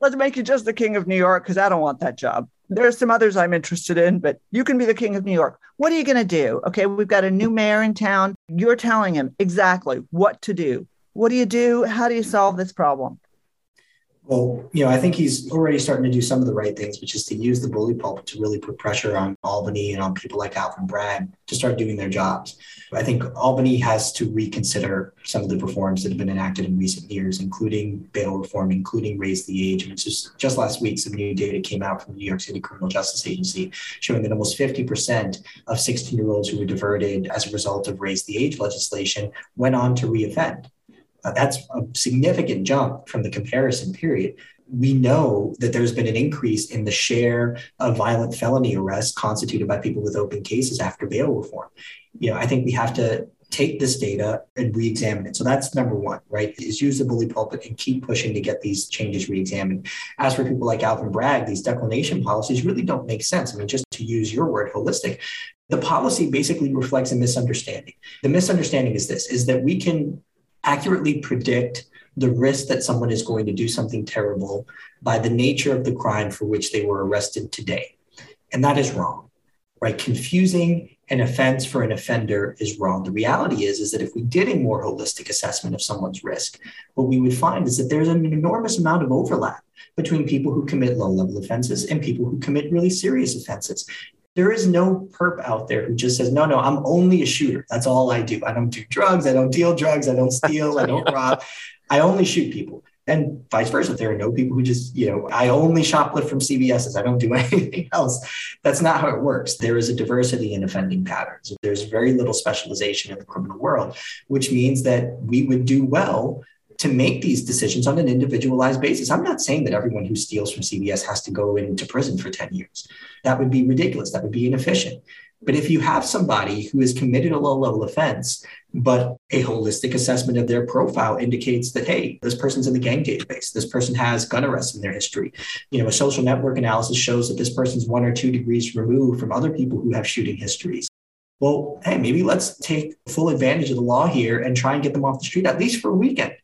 Let's make you just the king of New York because I don't want that job. There are some others I'm interested in, but you can be the king of New York. What are you going to do? Okay. We've got a new mayor in town. You're telling him exactly what to do. What do you do? How do you solve this problem? Well, you know, I think he's already starting to do some of the right things, which is to use the bully pulpit to really put pressure on Albany and on people like Alvin Bragg to start doing their jobs. I think Albany has to reconsider some of the reforms that have been enacted in recent years, including bail reform, including raise the age. And it's just just last week, some new data came out from the New York City Criminal Justice Agency showing that almost 50% of 16 year olds who were diverted as a result of raise the age legislation went on to reoffend. Uh, that's a significant jump from the comparison period. We know that there's been an increase in the share of violent felony arrests constituted by people with open cases after bail reform. You know, I think we have to take this data and re-examine it. So that's number one, right? Is use the bully pulpit and keep pushing to get these changes re-examined. As for people like Alvin Bragg, these declination policies really don't make sense. I mean, just to use your word, holistic, the policy basically reflects a misunderstanding. The misunderstanding is this: is that we can accurately predict the risk that someone is going to do something terrible by the nature of the crime for which they were arrested today. And that is wrong, right? Confusing an offense for an offender is wrong. The reality is, is that if we did a more holistic assessment of someone's risk, what we would find is that there's an enormous amount of overlap between people who commit low level offenses and people who commit really serious offenses. There is no perp out there who just says, no, no, I'm only a shooter. That's all I do. I don't do drugs. I don't deal drugs. I don't steal. I don't rob. I only shoot people. And vice versa. There are no people who just, you know, I only shoplift from CVS's. I don't do anything else. That's not how it works. There is a diversity in offending patterns. There's very little specialization in the criminal world, which means that we would do well to make these decisions on an individualized basis. I'm not saying that everyone who steals from CVS has to go into prison for 10 years. That would be ridiculous. That would be inefficient. But if you have somebody who has committed a low level offense, but a holistic assessment of their profile indicates that, hey, this person's in the gang database, this person has gun arrests in their history. You know, a social network analysis shows that this person's one or two degrees removed from other people who have shooting histories. Well, hey, maybe let's take full advantage of the law here and try and get them off the street, at least for a weekend.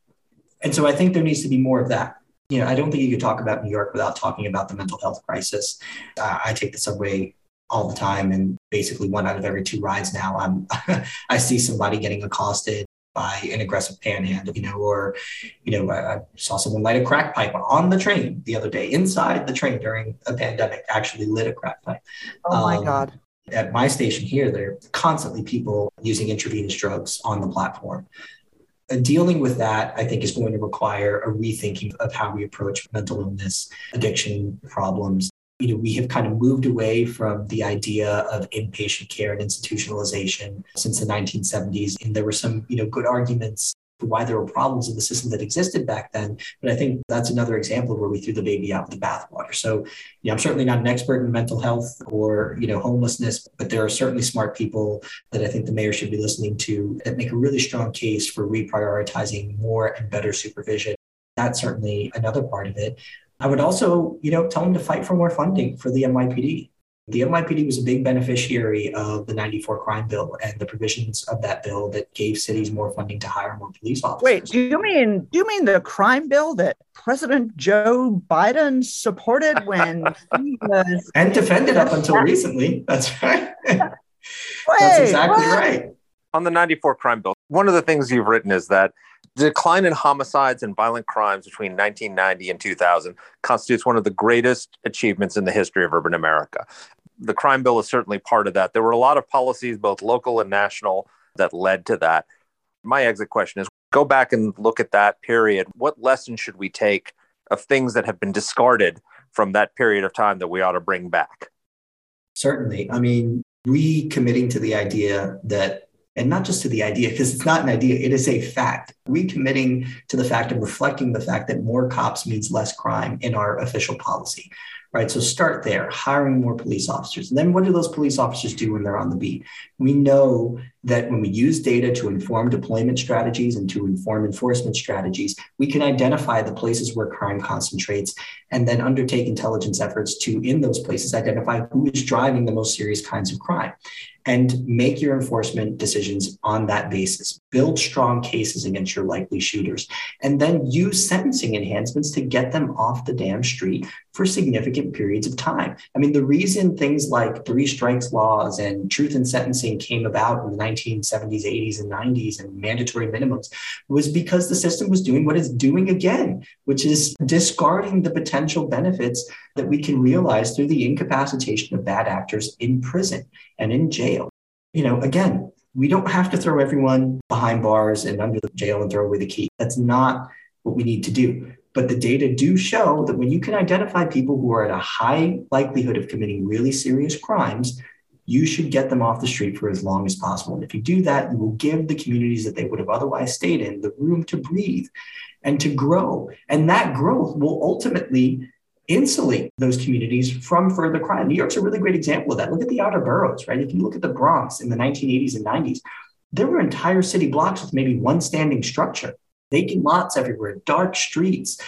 And so I think there needs to be more of that. You know, I don't think you could talk about New York without talking about the mental health crisis. Uh, I take the subway all the time, and basically one out of every two rides now, I'm I see somebody getting accosted by an aggressive panhandle, you know, or, you know, I, I, saw someone light a crack pipe on the train the other day, inside the train during a pandemic, actually lit a crack pipe. Oh my um, God. At my station here, there are constantly people using intravenous drugs on the platform dealing with that, I think, is going to require a rethinking of how we approach mental illness, addiction problems. You know, we have kind of moved away from the idea of inpatient care and institutionalization since the 1970s. And there were some, you know, good arguments why there were problems in the system that existed back then. But I think that's another example where we threw the baby out with the bathwater. So, yeah, I'm certainly not an expert in mental health or, you know, homelessness, but there are certainly smart people that I think the mayor should be listening to that make a really strong case for reprioritizing more and better supervision. That's certainly another part of it. I would also, you know, tell them to fight for more funding for the NYPD. The NYPD was a big beneficiary of the 94 crime bill and the provisions of that bill that gave cities more funding to hire more police officers. Wait, do you mean do you mean the crime bill that President Joe Biden supported when he was and defended up until recently? That's right. That's exactly what? right. On the 94 crime bill, one of the things you've written is that the decline in homicides and violent crimes between 1990 and 2000 constitutes one of the greatest achievements in the history of urban America. The crime bill is certainly part of that. There were a lot of policies, both local and national, that led to that. My exit question is go back and look at that period. What lessons should we take of things that have been discarded from that period of time that we ought to bring back? Certainly. I mean, recommitting to the idea that, and not just to the idea, because it's not an idea, it is a fact. Recommitting to the fact and reflecting the fact that more cops means less crime in our official policy. Right. So start there, hiring more police officers. And then what do those police officers do when they're on the beat? We know that when we use data to inform deployment strategies and to inform enforcement strategies, we can identify the places where crime concentrates and then undertake intelligence efforts to, in those places, identify who is driving the most serious kinds of crime and make your enforcement decisions on that basis. Build strong cases against your likely shooters, and then use sentencing enhancements to get them off the damn street for significant periods of time. I mean, the reason things like three strikes laws and truth in sentencing came about in the 1970s, 80s, and 90s and mandatory minimums was because the system was doing what it's doing again, which is discarding the potential benefits that we can realize through the incapacitation of bad actors in prison and in jail. You know, again, we don't have to throw everyone behind bars and under the jail and throw away the key. That's not what we need to do. But the data do show that when you can identify people who are at a high likelihood of committing really serious crimes, you should get them off the street for as long as possible. And if you do that, you will give the communities that they would have otherwise stayed in the room to breathe and to grow. And that growth will ultimately insulate those communities from further crime. New York's a really great example of that. Look at the outer boroughs, right? If you look at the Bronx in the 1980s and 90s, there were entire city blocks with maybe one standing structure, vacant lots everywhere, dark streets,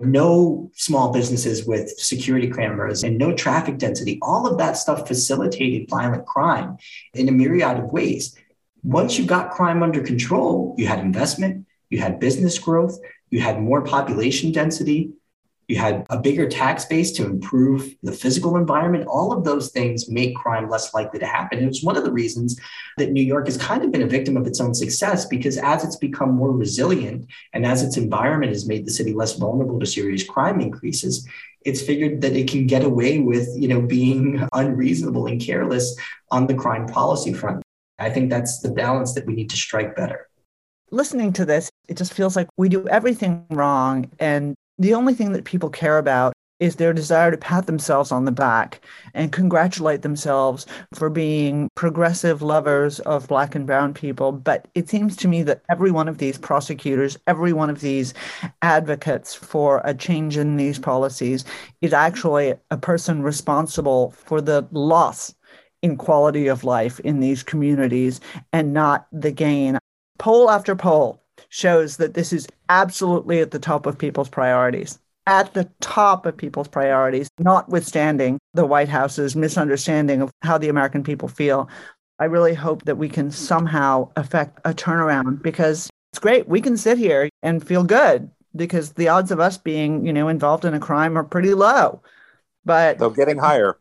no small businesses with security cameras, and no traffic density. All of that stuff facilitated violent crime in a myriad of ways. Once you got crime under control, you had investment, you had business growth, you had more population density, you had a bigger tax base to improve the physical environment. All of those things make crime less likely to happen. It's one of the reasons that New York has kind of been a victim of its own success because as it's become more resilient and as its environment has made the city less vulnerable to serious crime increases, it's figured that it can get away with, you know, being unreasonable and careless on the crime policy front. I think that's the balance that we need to strike better. Listening to this, it just feels like we do everything wrong and the only thing that people care about is their desire to pat themselves on the back and congratulate themselves for being progressive lovers of black and brown people. But it seems to me that every one of these prosecutors, every one of these advocates for a change in these policies is actually a person responsible for the loss in quality of life in these communities and not the gain. Poll after poll shows that this is absolutely at the top of people's priorities. At the top of people's priorities, notwithstanding the White House's misunderstanding of how the American people feel. I really hope that we can somehow affect a turnaround because it's great. We can sit here and feel good because the odds of us being, you know, involved in a crime are pretty low. But Though getting higher.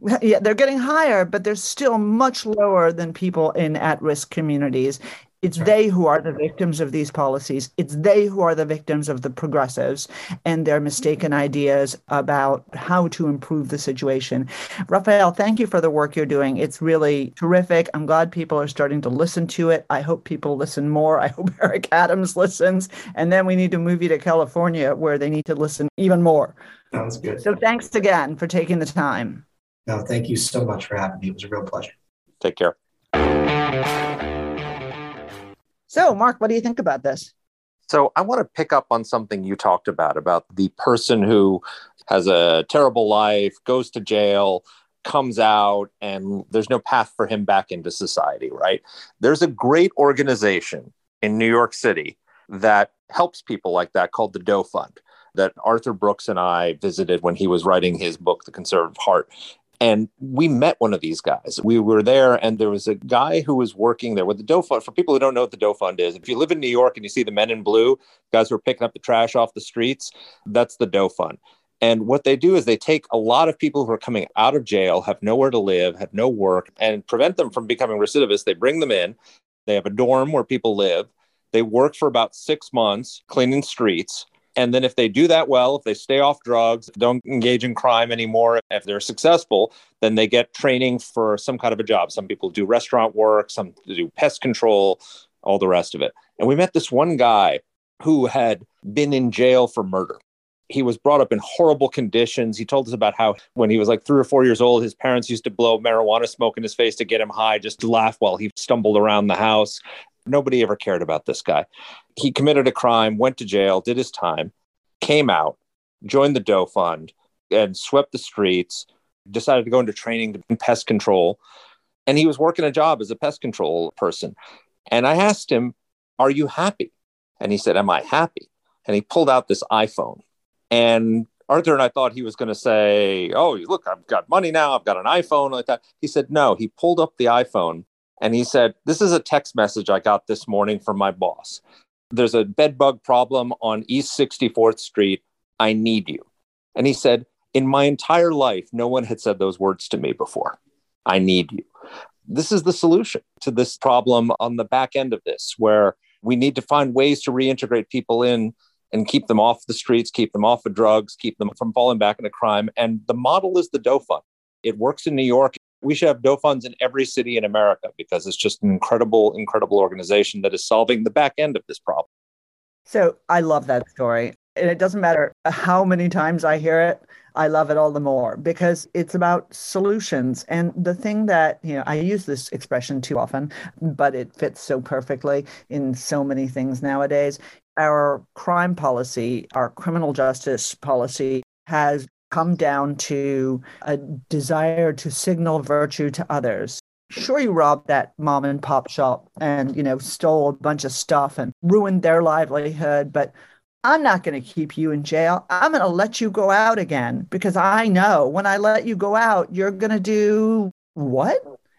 yeah, they're getting higher, but they're still much lower than people in at-risk communities. It's they who are the victims of these policies. It's they who are the victims of the progressives and their mistaken ideas about how to improve the situation. Rafael, thank you for the work you're doing. It's really terrific. I'm glad people are starting to listen to it. I hope people listen more. I hope Eric Adams listens. And then we need to move you to California where they need to listen even more. Sounds good. So thanks again for taking the time. No, thank you so much for having me. It was a real pleasure. Take care. So, Marc, what do you think about this? So, I want to pick up on something you talked about about the person who has a terrible life, goes to jail, comes out, and there's no path for him back into society, right? There's a great organization in New York City that helps people like that called the Doe Fund that Arthur Brooks and I visited when he was writing his book, The Conservative Heart. And we met one of these guys. We were there, and there was a guy who was working there with the Doe Fund. For people who don't know what the Doe Fund is, if you live in New York and you see the men in blue, guys who are picking up the trash off the streets, that's the Doe Fund. And what they do is they take a lot of people who are coming out of jail, have nowhere to live, have no work, and prevent them from becoming recidivists. They bring them in. They have a dorm where people live. They work for about six months cleaning streets. And then if they do that well, if they stay off drugs, don't engage in crime anymore, if they're successful, then they get training for some kind of a job. Some people do restaurant work, some do pest control, all the rest of it. And we met this one guy who had been in jail for murder. He was brought up in horrible conditions. He told us about how, when he was like three or four years old, his parents used to blow marijuana smoke in his face to get him high, just to laugh while he stumbled around the house. Nobody ever cared about this guy. He committed a crime, went to jail, did his time, came out, joined the Doe Fund, and swept the streets, decided to go into training in pest control. And he was working a job as a pest control person. And I asked him, Are you happy? And he said, Am I happy? And he pulled out this iPhone. And Arthur and I thought he was going to say, Oh, look, I've got money now. I've got an iPhone like that. He said, No, he pulled up the iPhone and he said, This is a text message I got this morning from my boss. There's a bed bug problem on East 64th Street. I need you. And he said, In my entire life, no one had said those words to me before. I need you. This is the solution to this problem on the back end of this, where we need to find ways to reintegrate people in and keep them off the streets, keep them off of drugs, keep them from falling back into crime. And the model is the Doe Fund. It works in New York. We should have Doe funds in every city in America because it's just an incredible, incredible organization that is solving the back end of this problem. So I love that story. And it doesn't matter how many times I hear it, I love it all the more because it's about solutions. And the thing that, you know, I use this expression too often, but it fits so perfectly in so many things nowadays. Our crime policy, our criminal justice policy has come down to a desire to signal virtue to others. Sure, you robbed that mom and pop shop and, you know, stole a bunch of stuff and ruined their livelihood, but I'm not going to keep you in jail. I'm going to let you go out again because I know when I let you go out, you're going to do what?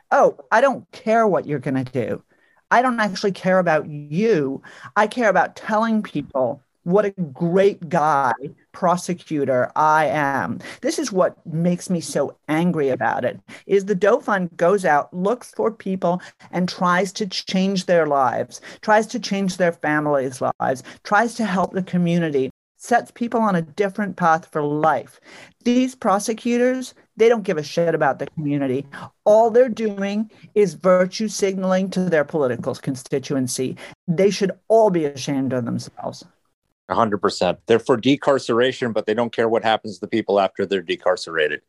Oh, I don't care what you're going to do. I don't actually care about you. I care about telling people what a great guy prosecutor I am. This is what makes me so angry about it. Is the Doe Fund goes out, looks for people and tries to change their lives, tries to change their families' lives, tries to help the community, sets people on a different path for life. These prosecutors, they don't give a shit about the community. All they're doing is virtue signaling to their political constituency. They should all be ashamed of themselves. 100%. They're for decarceration, but they don't care what happens to the people after they're decarcerated.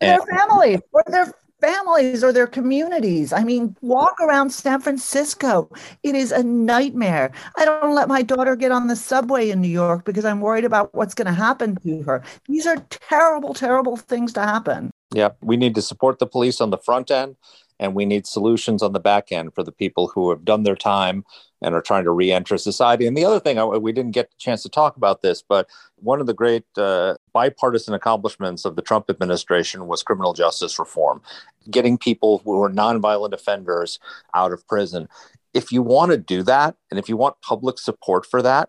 Their families or their families or their communities. I mean, walk around San Francisco. It is a nightmare. I don't let my daughter get on the subway in New York because I'm worried about what's going to happen to her. These are terrible, terrible things to happen. Yeah, we need to support the police on the front end and we need solutions on the back end for the people who have done their time and are trying to re-enter society. And the other thing, we didn't get a chance to talk about this, but one of the great uh, bipartisan accomplishments of the Trump administration was criminal justice reform, getting people who are nonviolent offenders out of prison. If you want to do that, and if you want public support for that,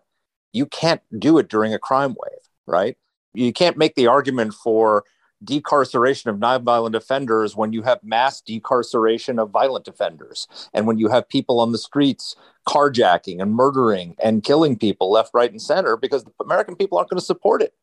you can't do it during a crime wave, right? You can't make the argument for decarceration of nonviolent offenders when you have mass decarceration of violent offenders and when you have people on the streets carjacking and murdering and killing people left right and center because the american people aren't going to support it.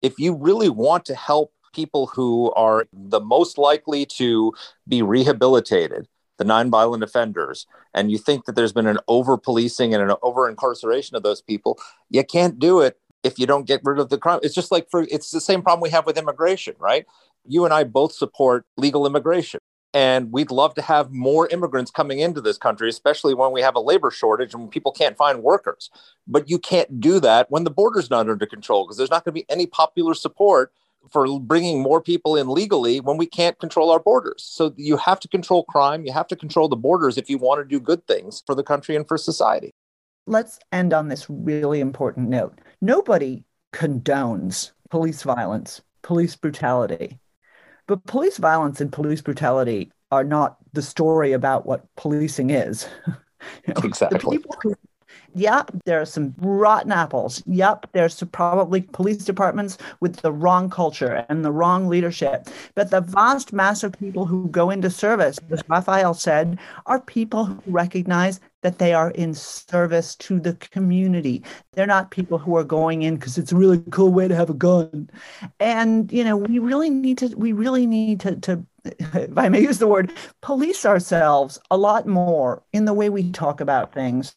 If you really want to help people who are the most likely to be rehabilitated the nonviolent offenders and you think that there's been an over policing and an over incarceration of those people you can't do it if you don't get rid of the crime. It's just like for it's the same problem we have with immigration, right? You and I both support legal immigration. And we'd love to have more immigrants coming into this country, especially when we have a labor shortage and people can't find workers. But you can't do that when the border's not under control because there's not going to be any popular support for bringing more people in legally when we can't control our borders. So you have to control crime, you have to control the borders if you want to do good things for the country and for society. Let's end on this really important note. Nobody condones police violence, police brutality. But police violence and police brutality are not the story about what policing is. you know, exactly. Who, yep, there are some rotten apples. Yep, there's probably police departments with the wrong culture and the wrong leadership. But the vast mass of people who go into service, as Rafael said, are people who recognize that they are in service to the community. They're not people who are going in because it's a really cool way to have a gun. And you know, we really need to we really need to to if I may use the word, police ourselves a lot more in the way we talk about things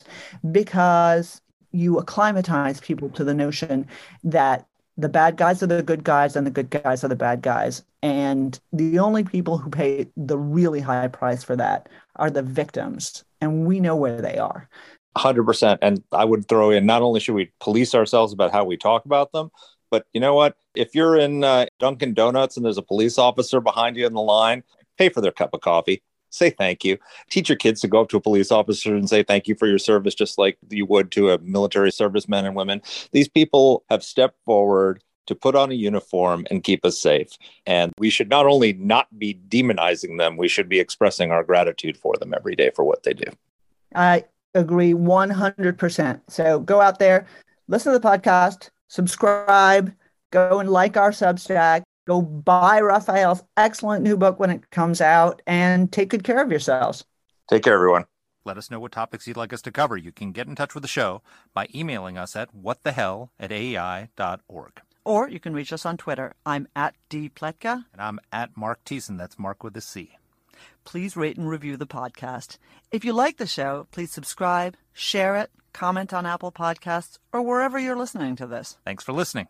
because you acclimatize people to the notion that the bad guys are the good guys and the good guys are the bad guys. And the only people who pay the really high price for that are the victims. And we know where they are. 100%. And I would throw in not only should we police ourselves about how we talk about them, but you know what? If you're in uh, Dunkin' Donuts and there's a police officer behind you in the line, pay for their cup of coffee say thank you. Teach your kids to go up to a police officer and say thank you for your service, just like you would to a military servicemen and women. These people have stepped forward to put on a uniform and keep us safe. And we should not only not be demonizing them, we should be expressing our gratitude for them every day for what they do. I agree 100%. So go out there, listen to the podcast, subscribe, go and like our Substack, Go buy Rafael's excellent new book when it comes out and take good care of yourselves. Take care, everyone. Let us know what topics you'd like us to cover. You can get in touch with the show by emailing us at whatthehell at aei.org. Or you can reach us on Twitter. I'm at dpletka. And I'm at Marc Thiessen. That's Marc with a C. Please rate and review the podcast. If you like the show, please subscribe, share it, comment on Apple Podcasts, or wherever you're listening to this. Thanks for listening.